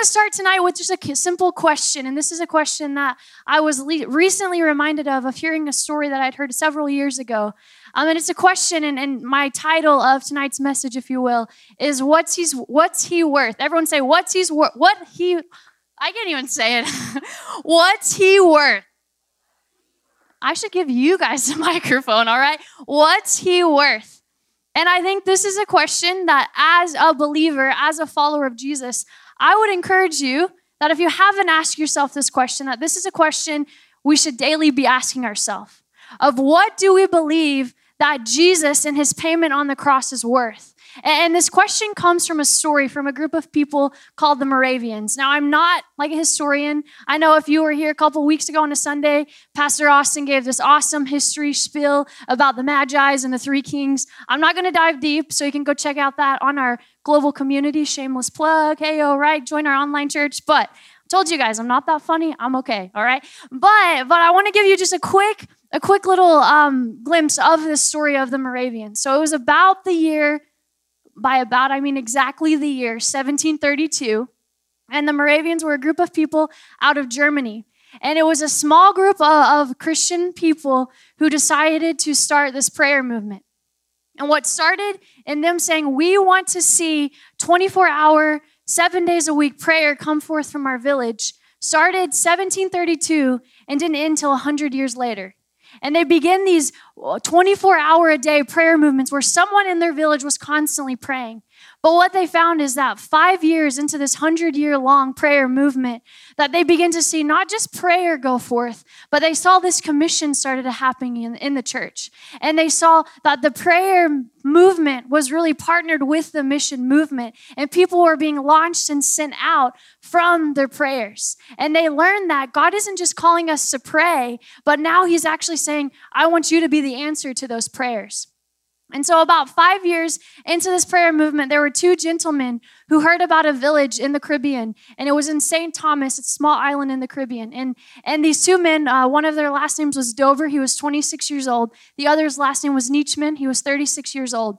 to start tonight with just a simple question. And this is a question that I was le- recently reminded of, of hearing a story that I'd heard several years ago. Um, and it's a question, and, and my title of tonight's message, if you will, is what's he's what's he worth? Everyone say what's he's worth? What he I can't even say it. what's he worth? I should give you guys the microphone, all right? What's he worth? And I think this is a question that, as a believer, as a follower of Jesus, I would encourage you that if you haven't asked yourself this question, that this is a question we should daily be asking ourselves of what do we believe that Jesus and his payment on the cross is worth? And this question comes from a story from a group of people called the Moravians. Now, I'm not like a historian. I know if you were here a couple weeks ago on a Sunday, Pastor Austin gave this awesome history spiel about the Magi's and the Three Kings. I'm not going to dive deep, so you can go check out that on our global community. Shameless plug. Hey, all right, join our online church. But I told you guys, I'm not that funny. I'm okay. All right. But but I want to give you just a quick a quick little um, glimpse of the story of the Moravians. So it was about the year by about, I mean exactly the year, 1732. And the Moravians were a group of people out of Germany. And it was a small group of, of Christian people who decided to start this prayer movement. And what started in them saying, We want to see 24 hour, seven days a week prayer come forth from our village, started 1732 and didn't end until 100 years later. And they begin these uh, 24 hour a day prayer movements where someone in their village was constantly praying. But what they found is that five years into this hundred year long prayer movement, that they begin to see not just prayer go forth, but they saw this commission started happening in, in the church. And they saw that the prayer movement was really partnered with the mission movement, and people were being launched and sent out from their prayers. And they learned that God isn't just calling us to pray, but now He's actually saying, I want you to be the answer to those prayers. And so, about five years into this prayer movement, there were two gentlemen who heard about a village in the Caribbean, and it was in St. Thomas, a small island in the Caribbean. And, and these two men, uh, one of their last names was Dober, he was 26 years old. The other's last name was Nitschmann, he was 36 years old.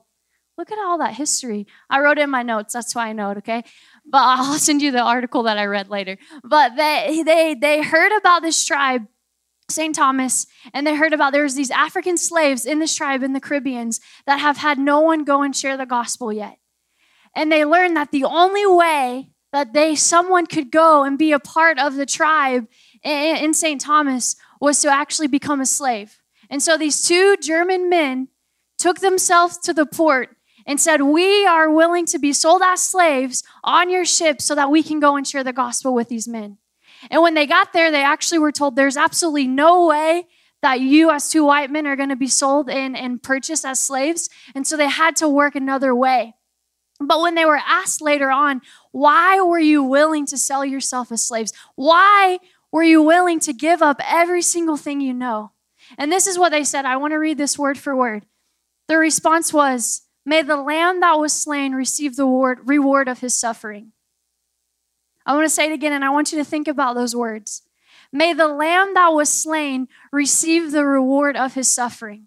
Look at all that history. I wrote it in my notes, that's why I know it, okay? But I'll send you the article that I read later. But they, they, they heard about this tribe St. Thomas, and they heard about there's these African slaves in this tribe in the Caribbeans that have had no one go and share the gospel yet. And they learned that the only way that they someone could go and be a part of the tribe in St. Thomas was to actually become a slave. And so these two German men took themselves to the port and said, We are willing to be sold as slaves on your ship so that we can go and share the gospel with these men. And when they got there, they actually were told there's absolutely no way that you, as two white men, are going to be sold and, and purchased as slaves. And so they had to work another way. But when they were asked later on, why were you willing to sell yourself as slaves? Why were you willing to give up every single thing you know? And this is what they said. I want to read this word for word. The response was, May the lamb that was slain receive the reward of his suffering. I want to say it again, and I want you to think about those words. May the lamb that was slain receive the reward of his suffering.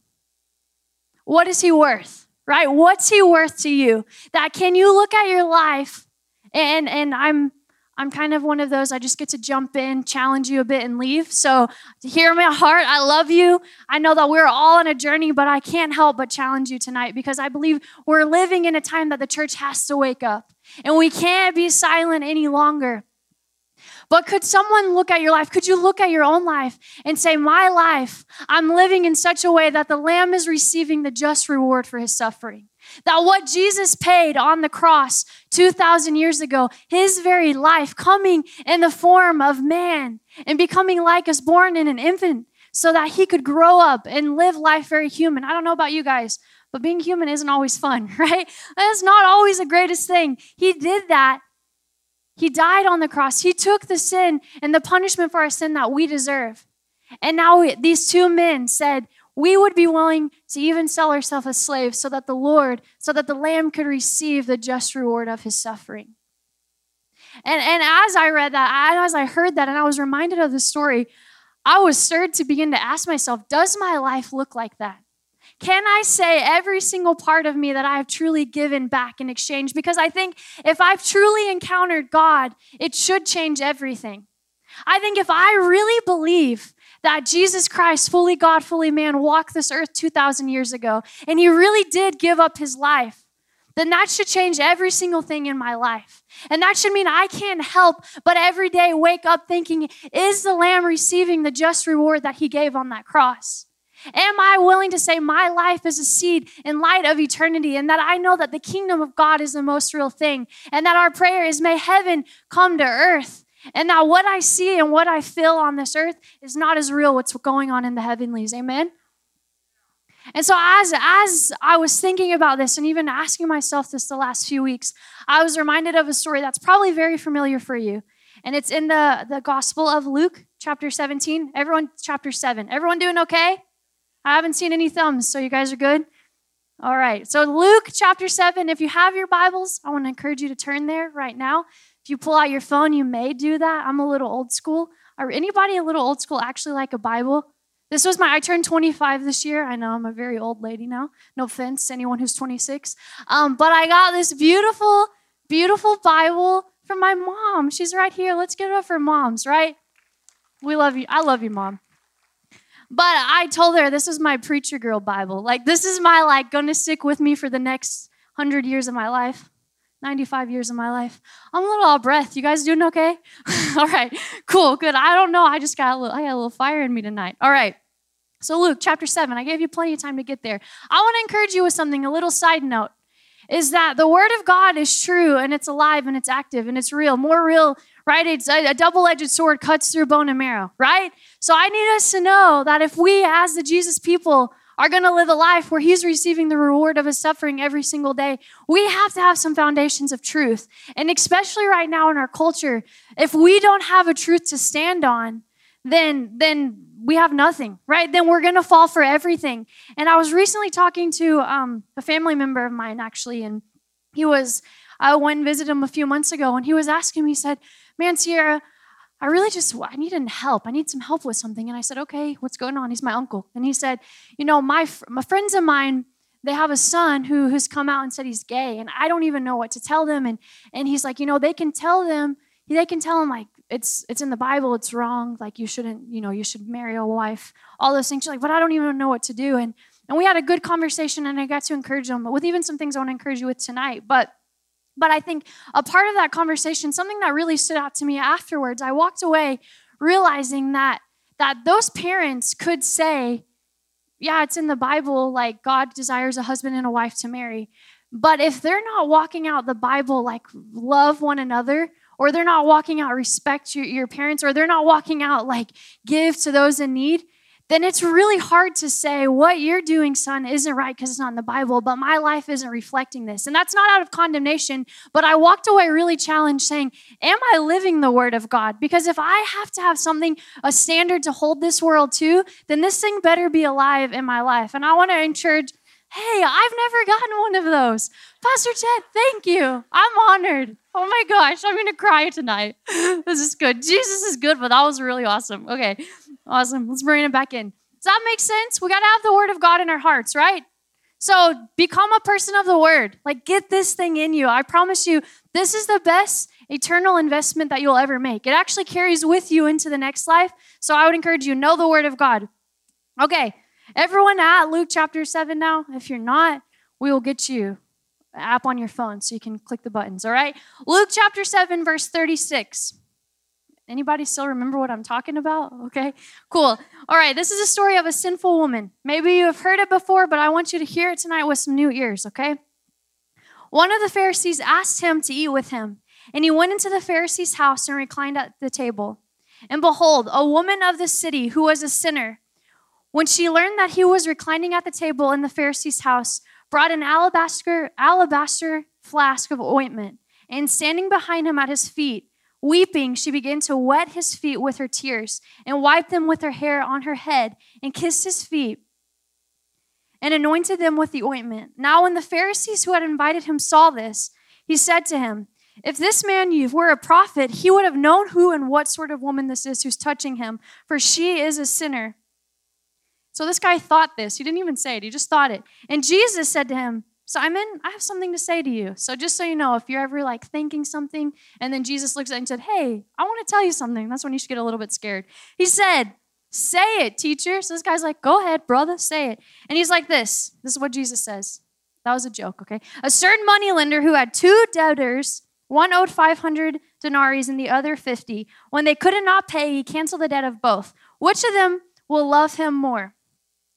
What is he worth? Right? What's he worth to you? That can you look at your life and and I'm I'm kind of one of those, I just get to jump in, challenge you a bit, and leave. So, to hear my heart. I love you. I know that we're all on a journey, but I can't help but challenge you tonight because I believe we're living in a time that the church has to wake up and we can't be silent any longer. But could someone look at your life? Could you look at your own life and say, My life, I'm living in such a way that the Lamb is receiving the just reward for his suffering? That what Jesus paid on the cross 2,000 years ago, his very life coming in the form of man and becoming like us, born in an infant, so that he could grow up and live life very human. I don't know about you guys, but being human isn't always fun, right? That's not always the greatest thing. He did that. He died on the cross. He took the sin and the punishment for our sin that we deserve. And now these two men said, we would be willing to even sell ourselves as slaves so that the Lord, so that the Lamb could receive the just reward of his suffering. And, and as I read that, and as I heard that, and I was reminded of the story, I was stirred to begin to ask myself, does my life look like that? Can I say every single part of me that I have truly given back in exchange? Because I think if I've truly encountered God, it should change everything. I think if I really believe that Jesus Christ, fully God, fully man, walked this earth 2,000 years ago, and he really did give up his life, then that should change every single thing in my life. And that should mean I can't help but every day wake up thinking, is the Lamb receiving the just reward that he gave on that cross? Am I willing to say my life is a seed in light of eternity and that I know that the kingdom of God is the most real thing and that our prayer is may heaven come to earth and that what I see and what I feel on this earth is not as real what's going on in the heavenlies. Amen. And so as as I was thinking about this and even asking myself this the last few weeks, I was reminded of a story that's probably very familiar for you. And it's in the, the Gospel of Luke, chapter 17. Everyone, chapter 7. Everyone doing okay? I haven't seen any thumbs, so you guys are good? All right. So Luke chapter 7, if you have your Bibles, I want to encourage you to turn there right now. If you pull out your phone, you may do that. I'm a little old school. Are anybody a little old school actually like a Bible? This was my, I turned 25 this year. I know I'm a very old lady now. No offense anyone who's 26. Um, but I got this beautiful, beautiful Bible from my mom. She's right here. Let's give it up for moms, right? We love you. I love you, mom. But I told her this is my preacher girl Bible. Like, this is my, like, gonna stick with me for the next 100 years of my life. 95 years of my life. I'm a little out of breath. You guys doing okay? All right, cool, good. I don't know. I just got a little, I got a little fire in me tonight. All right. So, Luke chapter 7, I gave you plenty of time to get there. I want to encourage you with something, a little side note, is that the word of God is true and it's alive and it's active and it's real. More real, right? It's a, a double edged sword cuts through bone and marrow, right? So, I need us to know that if we, as the Jesus people, are going to live a life where he's receiving the reward of his suffering every single day, we have to have some foundations of truth. And especially right now in our culture, if we don't have a truth to stand on, then then we have nothing, right? Then we're going to fall for everything. And I was recently talking to um, a family member of mine, actually, and he was, I went and visited him a few months ago, and he was asking me, he said, Man, Sierra, I really just, I need help. I need some help with something. And I said, okay, what's going on? He's my uncle. And he said, you know, my, my friends of mine, they have a son who has come out and said he's gay. And I don't even know what to tell them. And, and he's like, you know, they can tell them, they can tell him like, it's, it's in the Bible, it's wrong. Like you shouldn't, you know, you should marry a wife, all those things. She's like, but I don't even know what to do. And, and we had a good conversation and I got to encourage them but with even some things I want to encourage you with tonight. But but I think a part of that conversation, something that really stood out to me afterwards, I walked away realizing that that those parents could say, yeah, it's in the Bible, like God desires a husband and a wife to marry. But if they're not walking out the Bible, like love one another, or they're not walking out respect your, your parents, or they're not walking out like give to those in need, then it's really hard to say what you're doing, son, isn't right because it's not in the Bible, but my life isn't reflecting this. And that's not out of condemnation, but I walked away really challenged saying, Am I living the word of God? Because if I have to have something, a standard to hold this world to, then this thing better be alive in my life. And I want to encourage, hey, I've never gotten one of those. Pastor Ted, thank you. I'm honored. Oh my gosh, I'm going to cry tonight. this is good. Jesus is good, but that was really awesome. Okay. Awesome. Let's bring it back in. Does that make sense? We got to have the word of God in our hearts, right? So become a person of the word. Like, get this thing in you. I promise you, this is the best eternal investment that you'll ever make. It actually carries with you into the next life. So I would encourage you, know the word of God. Okay, everyone at Luke chapter 7 now? If you're not, we will get you app on your phone so you can click the buttons, all right? Luke chapter 7, verse 36. Anybody still remember what I'm talking about? Okay, cool. All right, this is a story of a sinful woman. Maybe you have heard it before, but I want you to hear it tonight with some new ears, okay? One of the Pharisees asked him to eat with him, and he went into the Pharisee's house and reclined at the table. And behold, a woman of the city who was a sinner, when she learned that he was reclining at the table in the Pharisee's house, brought an alabaster, alabaster flask of ointment, and standing behind him at his feet, Weeping, she began to wet his feet with her tears and wiped them with her hair on her head and kissed his feet and anointed them with the ointment. Now, when the Pharisees who had invited him saw this, he said to him, If this man were a prophet, he would have known who and what sort of woman this is who's touching him, for she is a sinner. So this guy thought this. He didn't even say it, he just thought it. And Jesus said to him, Simon, I have something to say to you. So just so you know, if you're ever like thinking something, and then Jesus looks at you and said, Hey, I want to tell you something, that's when you should get a little bit scared. He said, Say it, teacher. So this guy's like, Go ahead, brother, say it. And he's like, This. This is what Jesus says. That was a joke, okay? A certain moneylender who had two debtors, one owed 500 denarii and the other 50. When they could not pay, he canceled the debt of both. Which of them will love him more?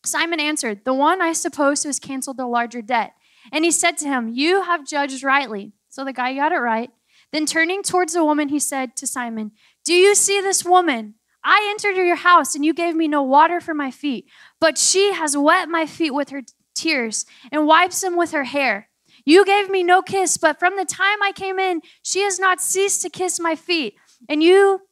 Simon answered, The one I suppose who has canceled the larger debt. And he said to him, You have judged rightly. So the guy got it right. Then turning towards the woman, he said to Simon, Do you see this woman? I entered your house, and you gave me no water for my feet, but she has wet my feet with her tears and wipes them with her hair. You gave me no kiss, but from the time I came in, she has not ceased to kiss my feet. And you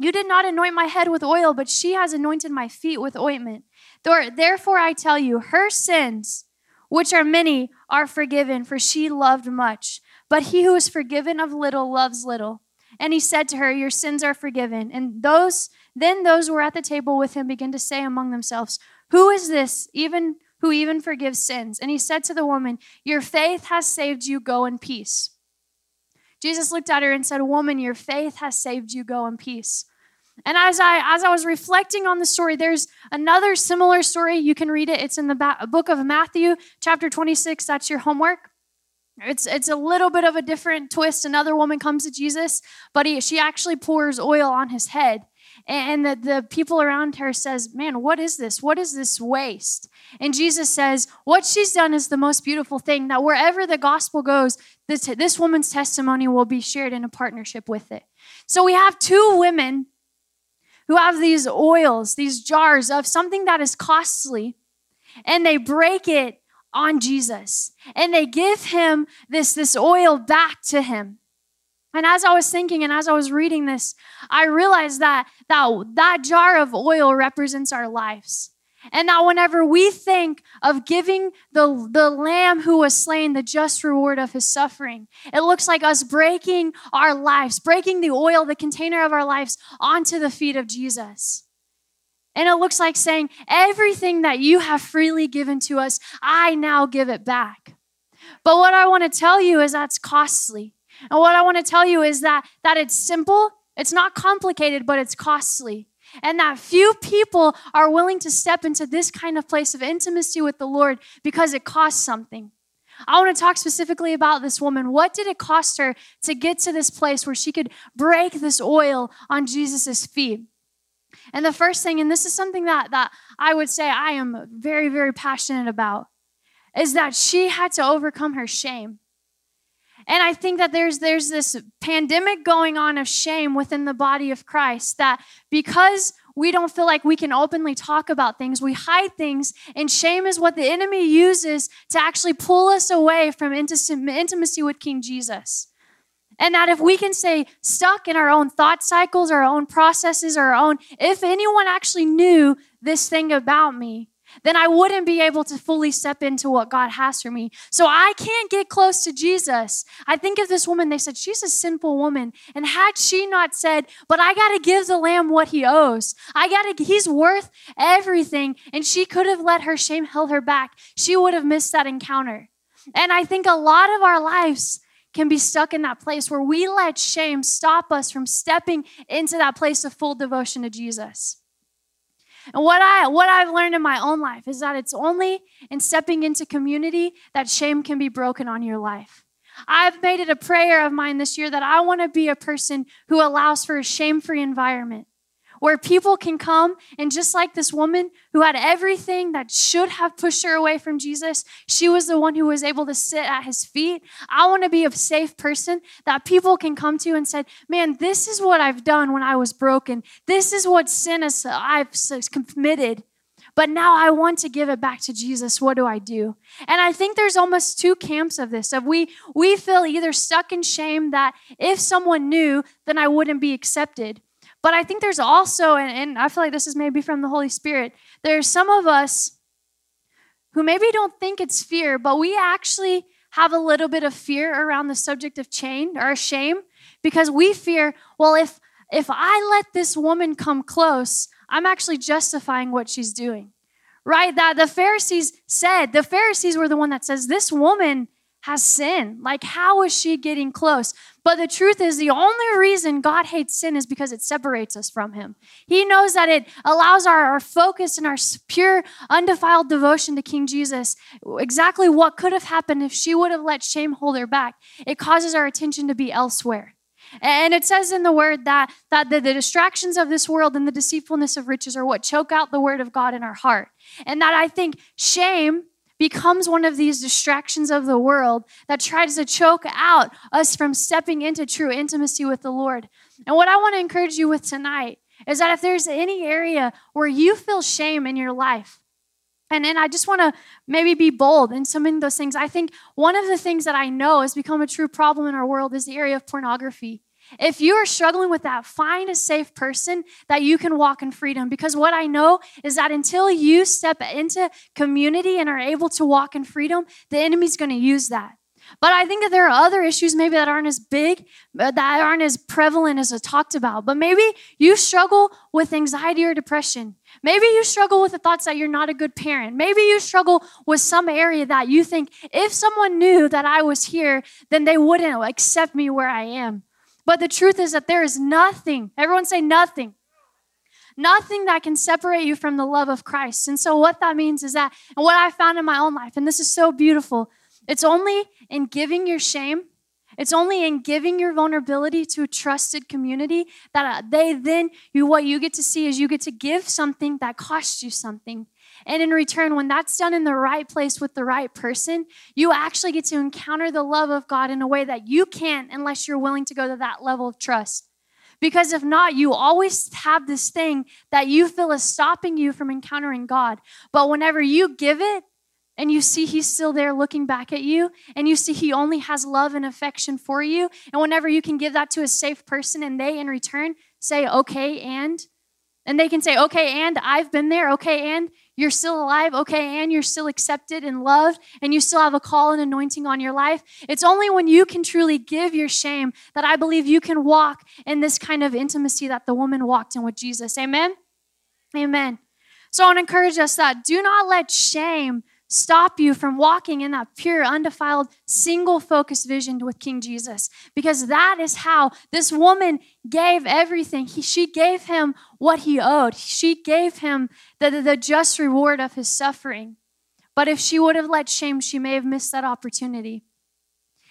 you did not anoint my head with oil, but she has anointed my feet with ointment. Therefore I tell you, her sins, which are many, are forgiven, for she loved much. But he who is forgiven of little loves little. And he said to her, Your sins are forgiven. And those then those who were at the table with him began to say among themselves, Who is this, even who even forgives sins. And he said to the woman, Your faith has saved you, go in peace. Jesus looked at her and said, Woman, your faith has saved you, go in peace. And as I as I was reflecting on the story, there's another similar story. You can read it. It's in the book of Matthew, chapter 26. That's your homework. It's it's a little bit of a different twist. Another woman comes to Jesus, but he, she actually pours oil on his head and the, the people around her says man what is this what is this waste and jesus says what she's done is the most beautiful thing that wherever the gospel goes this, this woman's testimony will be shared in a partnership with it so we have two women who have these oils these jars of something that is costly and they break it on jesus and they give him this this oil back to him and as I was thinking and as I was reading this, I realized that that, that jar of oil represents our lives. And that whenever we think of giving the, the lamb who was slain the just reward of his suffering, it looks like us breaking our lives, breaking the oil, the container of our lives, onto the feet of Jesus. And it looks like saying, Everything that you have freely given to us, I now give it back. But what I want to tell you is that's costly. And what I want to tell you is that, that it's simple, it's not complicated, but it's costly. And that few people are willing to step into this kind of place of intimacy with the Lord because it costs something. I want to talk specifically about this woman. What did it cost her to get to this place where she could break this oil on Jesus' feet? And the first thing, and this is something that, that I would say I am very, very passionate about, is that she had to overcome her shame. And I think that there's there's this pandemic going on of shame within the body of Christ that because we don't feel like we can openly talk about things. We hide things, and shame is what the enemy uses to actually pull us away from intimacy with King Jesus. And that if we can stay stuck in our own thought cycles, our own processes, our own, if anyone actually knew this thing about me, then I wouldn't be able to fully step into what God has for me. So I can't get close to Jesus. I think of this woman, they said, she's a sinful woman. And had she not said, but I got to give the lamb what he owes, I got to, he's worth everything. And she could have let her shame held her back, she would have missed that encounter. And I think a lot of our lives, can be stuck in that place where we let shame stop us from stepping into that place of full devotion to Jesus. And what I what I've learned in my own life is that it's only in stepping into community that shame can be broken on your life. I've made it a prayer of mine this year that I want to be a person who allows for a shame-free environment where people can come and just like this woman who had everything that should have pushed her away from Jesus, she was the one who was able to sit at his feet. I want to be a safe person that people can come to and say, "Man, this is what I've done when I was broken. This is what sin is I've committed." But now I want to give it back to Jesus. What do I do? And I think there's almost two camps of this. Of we we feel either stuck in shame that if someone knew, then I wouldn't be accepted. But I think there's also, and, and I feel like this is maybe from the Holy Spirit, there's some of us who maybe don't think it's fear, but we actually have a little bit of fear around the subject of chain or shame because we fear, well, if if I let this woman come close, I'm actually justifying what she's doing right? That the Pharisees said, the Pharisees were the one that says, This woman has sin. Like, how is she getting close? But the truth is, the only reason God hates sin is because it separates us from Him. He knows that it allows our, our focus and our pure, undefiled devotion to King Jesus exactly what could have happened if she would have let shame hold her back. It causes our attention to be elsewhere. And it says in the word that, that the, the, distractions of this world and the deceitfulness of riches are what choke out the word of God in our heart. And that I think shame becomes one of these distractions of the world that tries to choke out us from stepping into true intimacy with the Lord. And what I want to encourage you with tonight is that if there's any area where you feel shame in your life, and then I just want to maybe be bold in some of those things. I think one of the things that I know has become a true problem in our world is the area of pornography. If you are struggling with that, find a safe person that you can walk in freedom. Because what I know is that until you step into community and are able to walk in freedom, the enemy's going to use that. But I think that there are other issues maybe that aren't as big, uh, that aren't as prevalent as I talked about. But maybe you struggle with anxiety or depression. Maybe you struggle with the thoughts that you're not a good parent. Maybe you struggle with some area that you think if someone knew that I was here, then they wouldn't accept me where I am. But the truth is that there is nothing, everyone say nothing, nothing that can separate you from the love of Christ. And so, what that means is that, and what I found in my own life, and this is so beautiful, it's only in giving your shame, it's only in giving your vulnerability to a trusted community that uh, they then, you, what you get to see is you get to give something that costs you something. And in return, when that's done in the right place with the right person, you actually get to encounter the love of God in a way that you can't unless you're willing to go to that level of trust. Because if not, you always have this thing that you feel is stopping you from encountering God. But whenever you give it, and you see he's still there looking back at you, and you see he only has love and affection for you, and whenever you can give that to a safe person and they in return say, okay, and, and they can say, okay, and I've been there, okay, and you're still alive, okay, and you're still accepted and loved, and you still have a call and anointing on your life. It's only when you can truly give your shame that I believe you can walk in this kind of intimacy that the woman walked in with Jesus. Amen? Amen. So I want to encourage us that do not let shame stop you from walking in that pure, undefiled, single focused vision with King Jesus. Because that is how this woman gave everything. He, she gave him what he owed, she gave him the, the, the just reward of his suffering. But if she would have let shame, she may have missed that opportunity.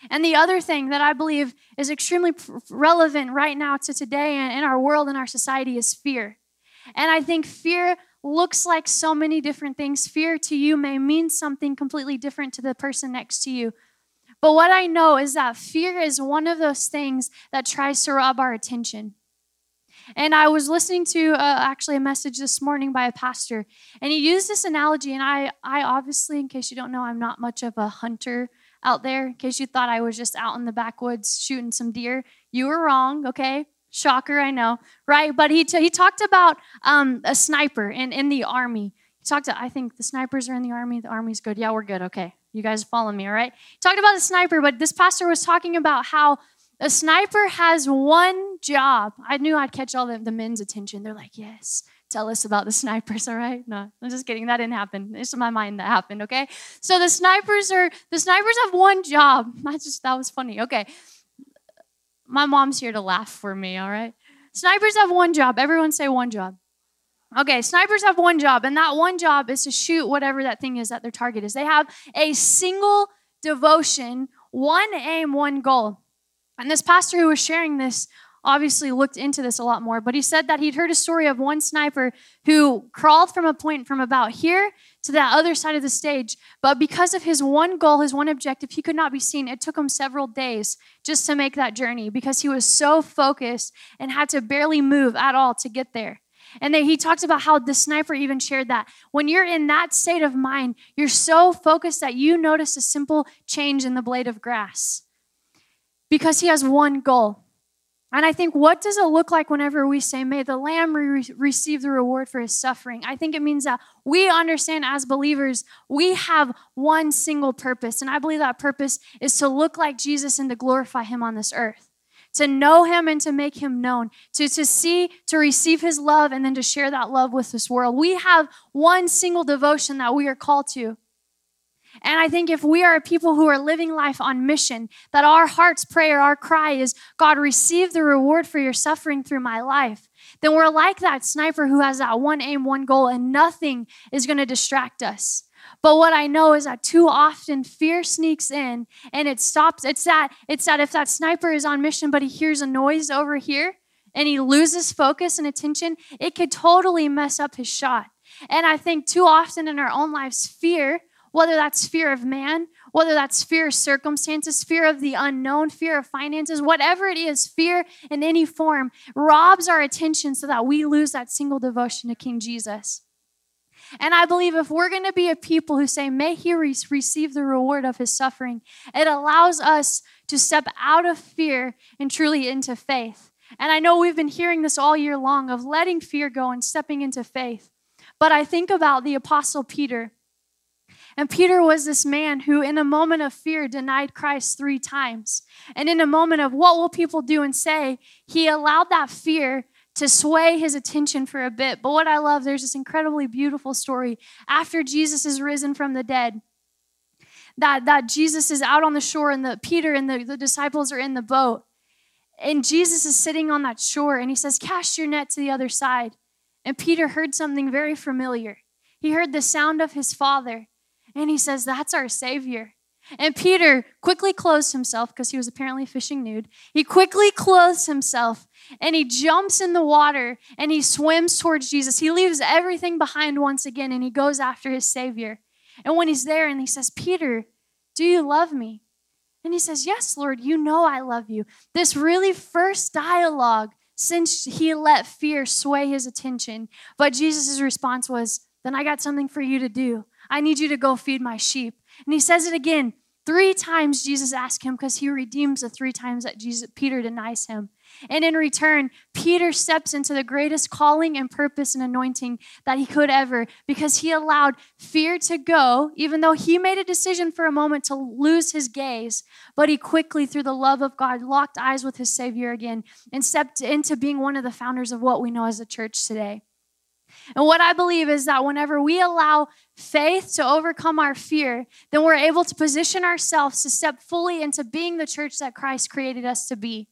And the other thing that I believe is extremely relevant right now to today and in our world and our society is fear. And I think fear looks like so many different things. Fear to you may mean something completely different to the person next to you. But what I know is that fear is one of those things that tries to rob our attention. And I was listening to uh, actually a message this morning by a pastor, and he used this analogy. And I, I obviously, in case you don't know, I'm not much of a hunter out there. In case you thought I was just out in the backwoods shooting some deer, you were wrong, okay? Shocker, I know, right? But he, t- he talked about um, a sniper in, in the army. He talked to, I think the snipers are in the army. The army's good. Yeah, we're good. Okay. You guys follow me, all right? He talked about a sniper, but this pastor was talking about how a sniper has one job. I knew I'd catch all the, the men's attention. They're like, yes, tell us about the snipers, all right? No, I'm just kidding. That didn't happen. It's in my mind that happened, okay? So the snipers are, the snipers have one job. I just, that was funny. Okay. My mom's here to laugh for me, all right? Snipers have one job. Everyone say one job. Okay, snipers have one job, and that one job is to shoot whatever that thing is that their target is. They have a single devotion, one aim, one goal. And this pastor who was sharing this obviously looked into this a lot more, but he said that he'd heard a story of one sniper who crawled from a point from about here to that other side of the stage. But because of his one goal, his one objective, he could not be seen. It took him several days just to make that journey because he was so focused and had to barely move at all to get there. And then he talked about how the sniper even shared that. When you're in that state of mind, you're so focused that you notice a simple change in the blade of grass because he has one goal. And I think, what does it look like whenever we say, May the Lamb re- receive the reward for his suffering? I think it means that we understand as believers, we have one single purpose. And I believe that purpose is to look like Jesus and to glorify him on this earth to know him and to make him known, to, to see, to receive his love, and then to share that love with this world. We have one single devotion that we are called to. And I think if we are people who are living life on mission, that our heart's prayer, our cry is, God, receive the reward for your suffering through my life, then we're like that sniper who has that one aim, one goal, and nothing is going to distract us. But what I know is that too often fear sneaks in and it stops. It's that, it's that if that sniper is on mission, but he hears a noise over here and he loses focus and attention, it could totally mess up his shot. And I think too often in our own lives, fear, whether that's fear of man, whether that's fear of circumstances, fear of the unknown, fear of finances, whatever it is, fear in any form, robs our attention so that we lose that single devotion to King Jesus. And I believe if we're going to be a people who say, may he re- receive the reward of his suffering, it allows us to step out of fear and truly into faith. And I know we've been hearing this all year long of letting fear go and stepping into faith. But I think about the Apostle Peter. And Peter was this man who, in a moment of fear, denied Christ three times. And in a moment of what will people do and say, he allowed that fear to sway his attention for a bit. But what I love, there's this incredibly beautiful story after Jesus is risen from the dead. That, that Jesus is out on the shore and the Peter and the, the disciples are in the boat. And Jesus is sitting on that shore and he says, Cast your net to the other side. And Peter heard something very familiar. He heard the sound of his father. And he says, That's our Savior. And Peter quickly clothes himself because he was apparently fishing nude. He quickly clothes himself and he jumps in the water and he swims towards Jesus. He leaves everything behind once again and he goes after his Savior. And when he's there and he says, Peter, do you love me? And he says, Yes, Lord, you know I love you. This really first dialogue since he let fear sway his attention. But Jesus' response was, Then I got something for you to do. I need you to go feed my sheep. And he says it again. Three times Jesus asks him because he redeems the three times that Jesus, Peter denies him. And in return, Peter steps into the greatest calling and purpose and anointing that he could ever because he allowed fear to go, even though he made a decision for a moment to lose his gaze. But he quickly, through the love of God, locked eyes with his Savior again and stepped into being one of the founders of what we know as the church today. And what I believe is that whenever we allow faith to overcome our fear, then we're able to position ourselves to step fully into being the church that Christ created us to be.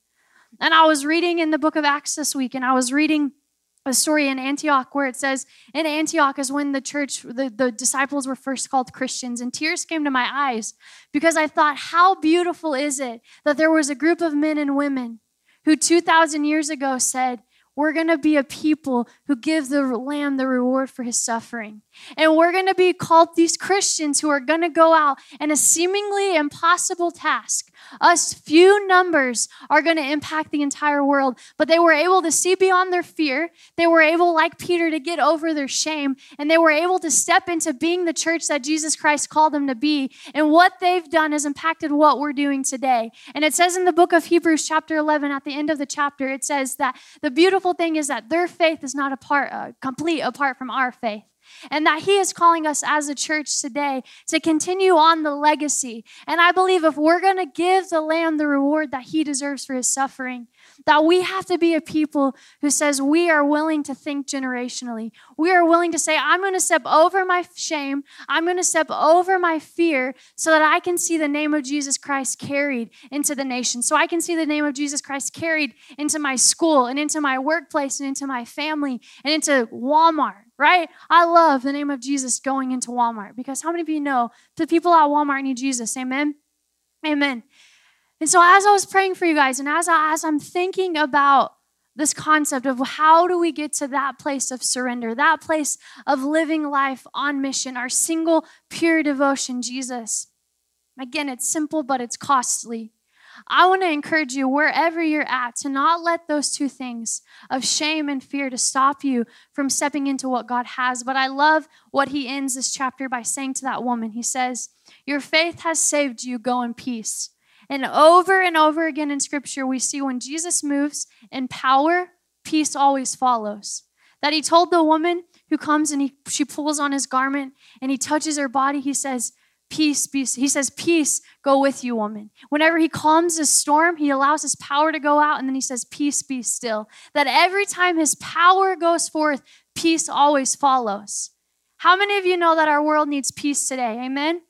And I was reading in the book of Acts this week, and I was reading a story in Antioch where it says, in Antioch is when the church, the, the disciples were first called Christians, and tears came to my eyes because I thought, how beautiful is it that there was a group of men and women who 2,000 years ago said, we're going to be a people who give the Lamb the reward for his suffering. And we're going to be called these Christians who are going to go out in a seemingly impossible task. Us few numbers are going to impact the entire world. But they were able to see beyond their fear. They were able, like Peter, to get over their shame. And they were able to step into being the church that Jesus Christ called them to be. And what they've done has impacted what we're doing today. And it says in the book of Hebrews, chapter 11, at the end of the chapter, it says that the beautiful thing is that their faith is not apart, uh, complete apart from our faith. And that He is calling us as a church today to continue on the legacy. And I believe if we're going to give the Lamb the reward that He deserves for His suffering, that we have to be a people who says we are willing to think generationally. We are willing to say, I'm going to step over my shame. I'm going to step over my fear so that I can see the name of Jesus Christ carried into the nation. So I can see the name of Jesus Christ carried into my school and into my workplace and into my family and into Walmart right? I love the name of Jesus going into Walmart because how many of you know the people at Walmart need Jesus? Amen? Amen. And so as I was praying for you guys, and as, I, as I'm thinking about this concept of how do we get to that place of surrender, that place of living life on mission, our single pure devotion, Jesus. Again, it's simple, but it's costly. I want to encourage you wherever you're at to not let those two things of shame and fear to stop you from stepping into what God has. But I love what he ends this chapter by saying to that woman. He says, "Your faith has saved you. Go in peace." And over and over again in scripture, we see when Jesus moves in power, peace always follows. That he told the woman who comes and he, she pulls on his garment and he touches her body, he says, Peace be, he says, Peace go with you, woman. Whenever he calms a storm, he allows his power to go out, and then he says, Peace be still. That every time his power goes forth, peace always follows. How many of you know that our world needs peace today? Amen?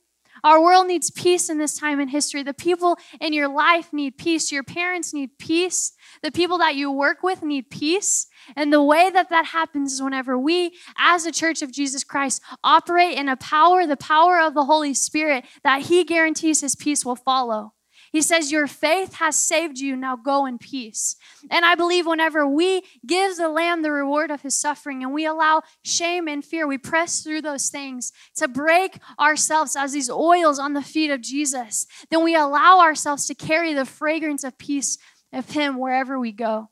Our world needs peace in this time in history. The people in your life need peace. Your parents need peace. The people that you work with need peace. And the way that that happens is whenever we, as a church of Jesus Christ, operate in a power, the power of the Holy Spirit, that He guarantees His peace will follow. He says, Your faith has saved you. Now go in peace. And I believe whenever we give the Lamb the reward of his suffering and we allow shame and fear, we press through those things to break ourselves as these oils on the feet of Jesus, then we allow ourselves to carry the fragrance of peace of him wherever we go.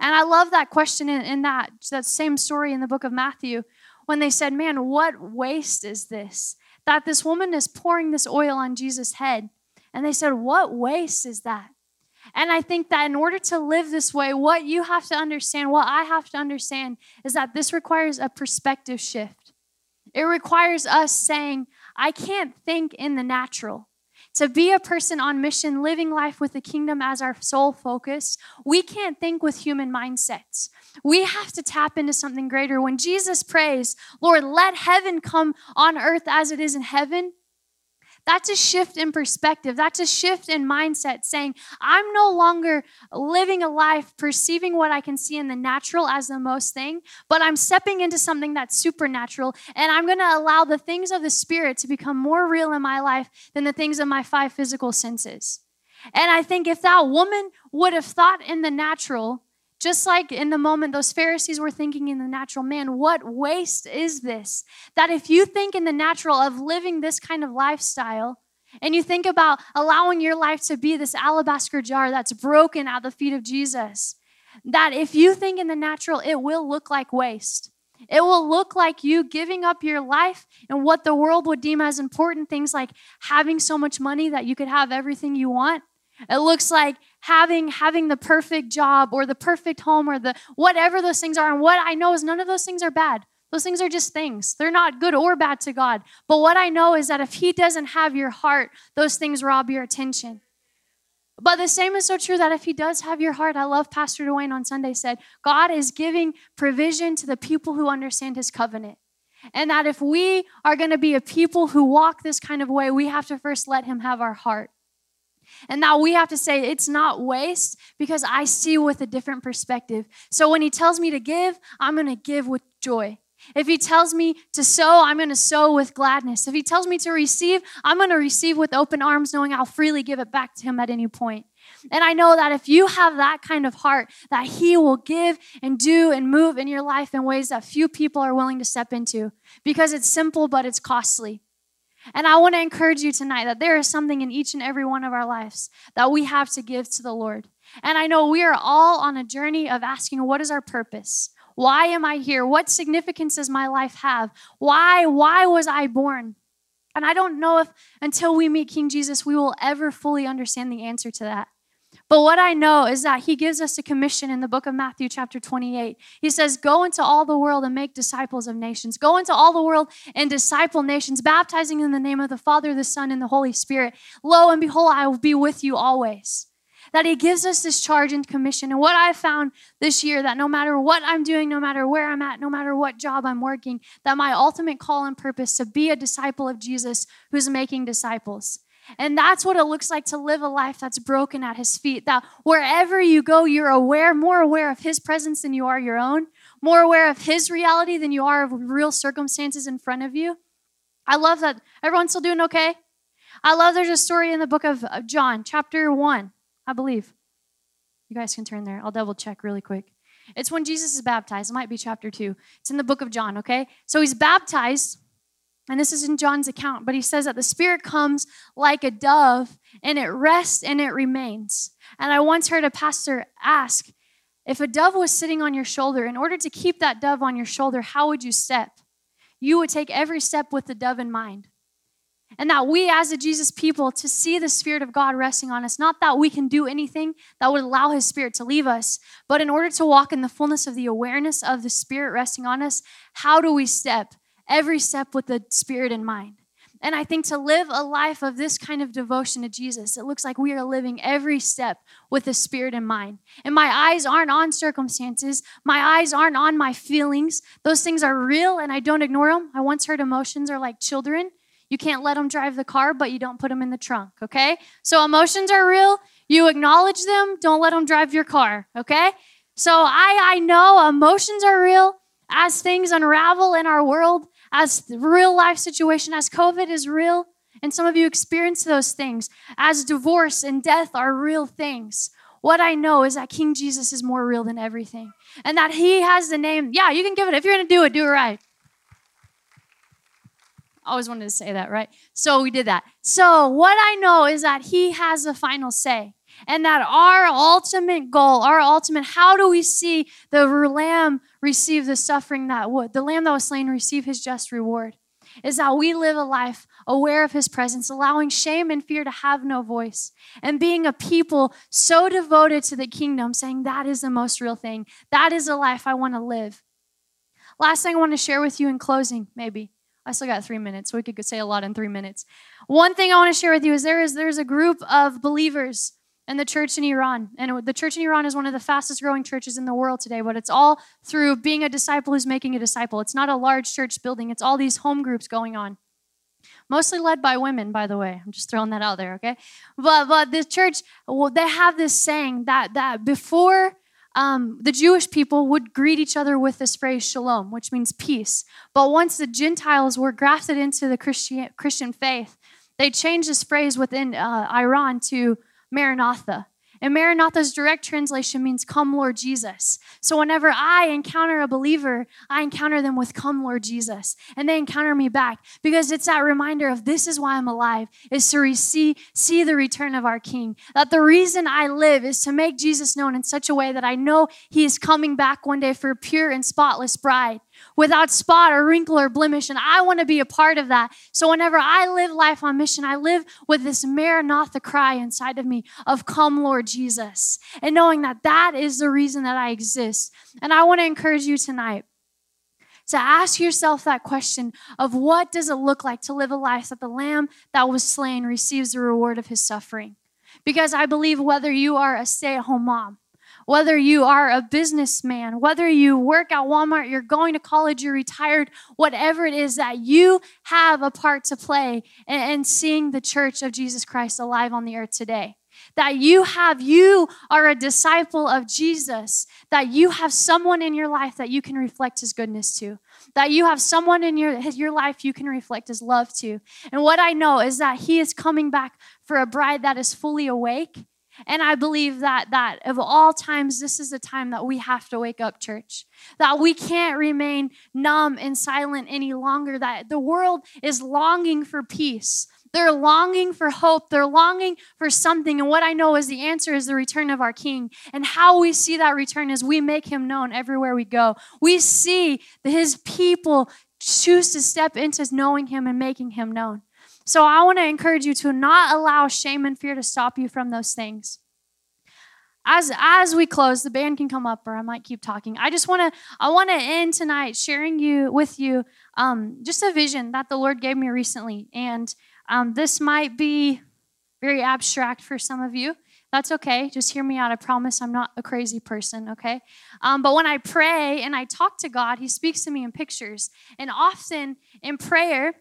And I love that question in, in that, that same story in the book of Matthew when they said, Man, what waste is this? That this woman is pouring this oil on Jesus' head. And they said, What waste is that? And I think that in order to live this way, what you have to understand, what I have to understand, is that this requires a perspective shift. It requires us saying, I can't think in the natural. To be a person on mission, living life with the kingdom as our sole focus, we can't think with human mindsets. We have to tap into something greater. When Jesus prays, Lord, let heaven come on earth as it is in heaven, that's a shift in perspective. That's a shift in mindset saying, I'm no longer living a life perceiving what I can see in the natural as the most thing, but I'm stepping into something that's supernatural. And I'm going to allow the things of the Spirit to become more real in my life than the things of my five physical senses. And I think if that woman would have thought in the natural, just like in the moment, those Pharisees were thinking in the natural, man, what waste is this? That if you think in the natural of living this kind of lifestyle, and you think about allowing your life to be this alabaster jar that's broken at the feet of Jesus, that if you think in the natural, it will look like waste. It will look like you giving up your life and what the world would deem as important things like having so much money that you could have everything you want. It looks like having having the perfect job or the perfect home or the whatever those things are. And what I know is none of those things are bad. Those things are just things. They're not good or bad to God. But what I know is that if He doesn't have your heart, those things rob your attention. But the same is so true that if He does have your heart, I love Pastor Dwayne on Sunday said, God is giving provision to the people who understand His covenant. And that if we are going to be a people who walk this kind of way, we have to first let Him have our heart. And now we have to say it's not waste because I see with a different perspective. So when he tells me to give, I'm going to give with joy. If he tells me to sow, I'm going to sow with gladness. If he tells me to receive, I'm going to receive with open arms, knowing I'll freely give it back to him at any point. And I know that if you have that kind of heart, that he will give and do and move in your life in ways that few people are willing to step into because it's simple, but it's costly. And I want to encourage you tonight that there is something in each and every one of our lives that we have to give to the Lord. And I know we are all on a journey of asking, what is our purpose? Why am I here? What significance does my life have? Why, why was I born? And I don't know if until we meet King Jesus, we will ever fully understand the answer to that. But what I know is that he gives us a commission in the book of Matthew, chapter 28. He says, Go into all the world and make disciples of nations. Go into all the world and disciple nations, baptizing in the name of the Father, the Son, and the Holy Spirit. Lo and behold, I will be with you always. That he gives us this charge and commission. And what I've found this year, that no matter what I'm doing, no matter where I'm at, no matter what job I'm working, that my ultimate call and purpose to be a disciple of Jesus who's making disciples. And that's what it looks like to live a life that's broken at his feet. That wherever you go, you're aware, more aware of his presence than you are your own, more aware of his reality than you are of real circumstances in front of you. I love that. Everyone's still doing okay? I love there's a story in the book of John, chapter 1, I believe. You guys can turn there. I'll double check really quick. It's when Jesus is baptized. It might be chapter 2. It's in the book of John, okay? So he's baptized and this is in John's account, but he says that the Spirit comes like a dove and it rests and it remains. And I once heard a pastor ask if a dove was sitting on your shoulder, in order to keep that dove on your shoulder, how would you step? You would take every step with the dove in mind. And that we, as a Jesus people, to see the Spirit of God resting on us, not that we can do anything that would allow His Spirit to leave us, but in order to walk in the fullness of the awareness of the Spirit resting on us, how do we step? Every step with the Spirit in mind. And I think to live a life of this kind of devotion to Jesus, it looks like we are living every step with the Spirit in mind. And my eyes aren't on circumstances, my eyes aren't on my feelings. Those things are real and I don't ignore them. I once heard emotions are like children. You can't let them drive the car, but you don't put them in the trunk, okay? So emotions are real. You acknowledge them, don't let them drive your car, okay? So I, I know emotions are real as things unravel in our world as the real life situation, as COVID is real, and some of you experience those things, as divorce and death are real things. What I know is that King Jesus is more real than everything, and that He has the name. Yeah, you can give it. If you're going to do it, do it right. I always wanted to say that, right? So we did that. So, what I know is that He has the final say and that our ultimate goal, our ultimate, how do we see the lamb receive the suffering that would, the lamb that was slain receive his just reward? Is that we live a life aware of his presence, allowing shame and fear to have no voice, and being a people so devoted to the kingdom, saying that is the most real thing. That is a life I want to live. Last thing I want to share with you in closing, maybe. I still got three minutes, so we could say a lot in three minutes. One thing I want to share with you is there is there's a group of believers and the church in Iran. And the church in Iran is one of the fastest growing churches in the world today, but it's all through being a disciple who's making a disciple. It's not a large church building, it's all these home groups going on. Mostly led by women, by the way. I'm just throwing that out there, okay? But, but the church, well, they have this saying that, that before um, the Jewish people would greet each other with this phrase shalom, which means peace. But once the Gentiles were grafted into the Christian, Christian faith, they changed this phrase within uh, Iran to Maranatha. And Maranatha's direct translation means, Come, Lord Jesus. So whenever I encounter a believer, I encounter them with, Come, Lord Jesus. And they encounter me back because it's that reminder of this is why I'm alive, is to see see the return of our King. That the reason I live is to make Jesus known in such a way that I know he is coming back one day for a pure and spotless bride without spot or wrinkle or blemish. And I want to be a part of that. So whenever I live life on mission, I live with this Maranatha cry inside of me of come, Lord Jesus. And knowing that that is the reason that I exist. And I want to encourage you tonight to ask yourself that question of what does it look like to live a life that the lamb that was slain receives the reward of his suffering because i believe whether you are a stay-at-home mom whether you are a businessman, whether you work at Walmart, you're going to college, you're retired, whatever it is, that you have a part to play in, in seeing the church of Jesus Christ alive on the earth today. That you have, you are a disciple of Jesus, that you have someone in your life that you can reflect his goodness to, that you have someone in your, your life you can reflect his love to. And what I know is that he is coming back for a bride that is fully awake and I believe that that of all times, this is the time that we have to wake up, church. That we can't remain numb and silent any longer. That the world is longing for peace. They're longing for hope. They're longing for something. And what I know is the answer is the return of our King. And how we see that return is we make him known everywhere we go. We see that his people choose to step into knowing him and making him known. So I want to encourage you to not allow shame and fear to stop you from those things. As as we close, the band can come up, or I might keep talking. I just want to I want to end tonight sharing you with you um, just a vision that the Lord gave me recently, and um, this might be very abstract for some of you. That's okay. Just hear me out. I promise I'm not a crazy person, okay? Um, but when I pray and I talk to God, He speaks to me in pictures. And often in prayer,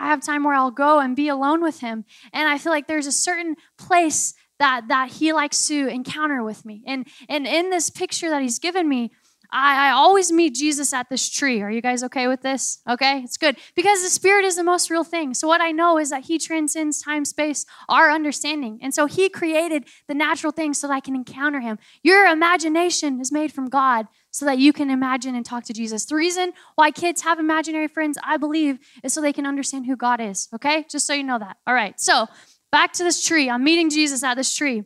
I have time where I'll go and be alone with him. And I feel like there's a certain place that that he likes to encounter with me. And and in this picture that he's given me, I, I always meet Jesus at this tree. Are you guys okay with this? Okay, it's good. Because the Spirit is the most real thing. So, what I know is that He transcends time, space, our understanding. And so, He created the natural things so that I can encounter Him. Your imagination is made from God so that you can imagine and talk to Jesus. The reason why kids have imaginary friends, I believe, is so they can understand who God is. Okay, just so you know that. All right, so back to this tree. I'm meeting Jesus at this tree.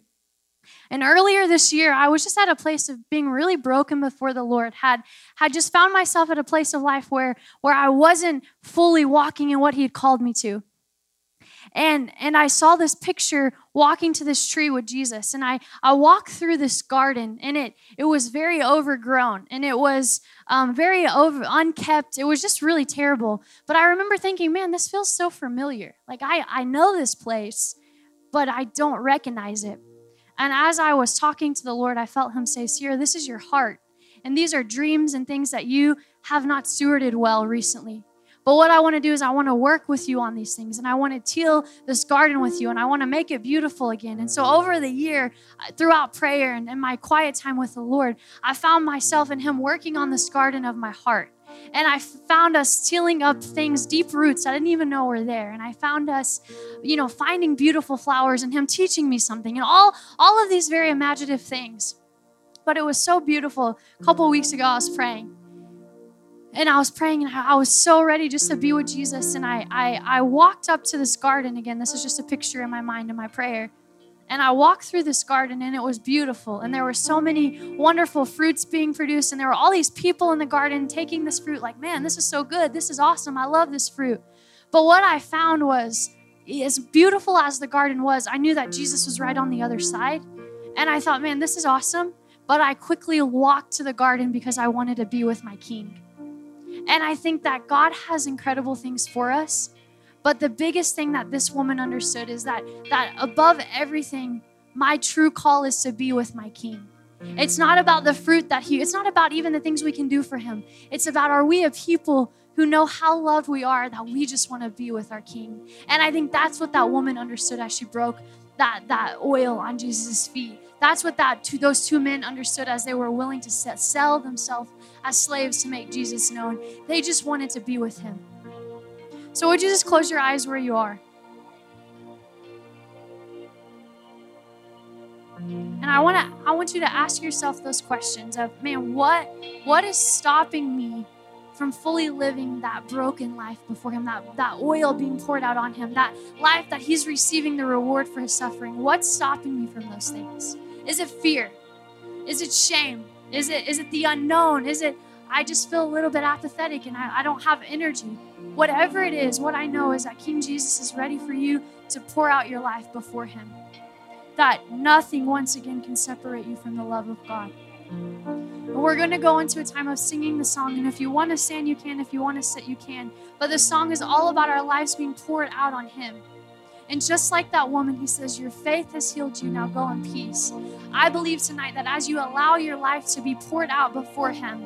And earlier this year, I was just at a place of being really broken before the Lord. Had had just found myself at a place of life where where I wasn't fully walking in what He had called me to. and and I saw this picture walking to this tree with Jesus. And I I walked through this garden and it it was very overgrown and it was um, very over unkept. It was just really terrible. But I remember thinking man this feels so familiar. Like I I know this place but I don't recognize it and as I was talking to the Lord I felt him say Sierra this is your heart and these are dreams and things that you have not stewarded well recently but what I want to do is I want to work with you on these things and I want to till this garden with you and I want to make it beautiful again. And so over the year, uh, throughout prayer and, and my quiet time with the Lord, I found myself and Him working on this garden of my heart. And I found us tilling up things, deep roots I didn't even know were there. And I found us, you know, finding beautiful flowers and Him teaching me something and all, all of these very imaginative things. But it was so beautiful. A couple weeks ago, I was praying and I was praying and I was so ready just to be with Jesus. And I, I, I walked up to this garden again. This is just a picture in my mind in my prayer. And I walked through this garden and it was beautiful. And there were so many wonderful fruits being produced. And there were all these people in the garden taking this fruit, like, man, this is so good. This is awesome. I love this fruit. But what I found was, as beautiful as the garden was, I knew that Jesus was right on the other side. And I thought, man, this is awesome. But I quickly walked to the garden because I wanted to be with my king. And I think that God has incredible things for us. But the biggest thing that this woman understood is that that above everything, my true call is to be with my king. It's not about the fruit that he it's not about even the things we can do for him. It's about are we a people who know how loved we are that we just want to be with our king. And I think that's what that woman understood as she broke that that oil on Jesus' feet. That's what that those two men understood as they were willing to sell themselves as slaves to make Jesus known. They just wanted to be with him. So would you just close your eyes where you are? And I want to I want you to ask yourself those questions of man, what what is stopping me from fully living that broken life before him, that, that oil being poured out on him, that life that he's receiving the reward for his suffering. What's stopping me from those things? Is it fear? Is it shame? Is it is it the unknown? Is it I just feel a little bit apathetic and I, I don't have energy? Whatever it is, what I know is that King Jesus is ready for you to pour out your life before him. That nothing once again can separate you from the love of God. And we're going to go into a time of singing the song. And if you want to stand, you can. If you want to sit, you can. But the song is all about our lives being poured out on Him. And just like that woman, he says, Your faith has healed you. Now go in peace. I believe tonight that as you allow your life to be poured out before Him,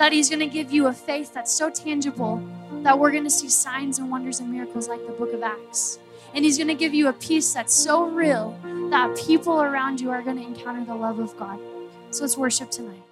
that He's going to give you a faith that's so tangible that we're going to see signs and wonders and miracles like the book of Acts. And He's going to give you a peace that's so real that people around you are going to encounter the love of God. So let's worship tonight.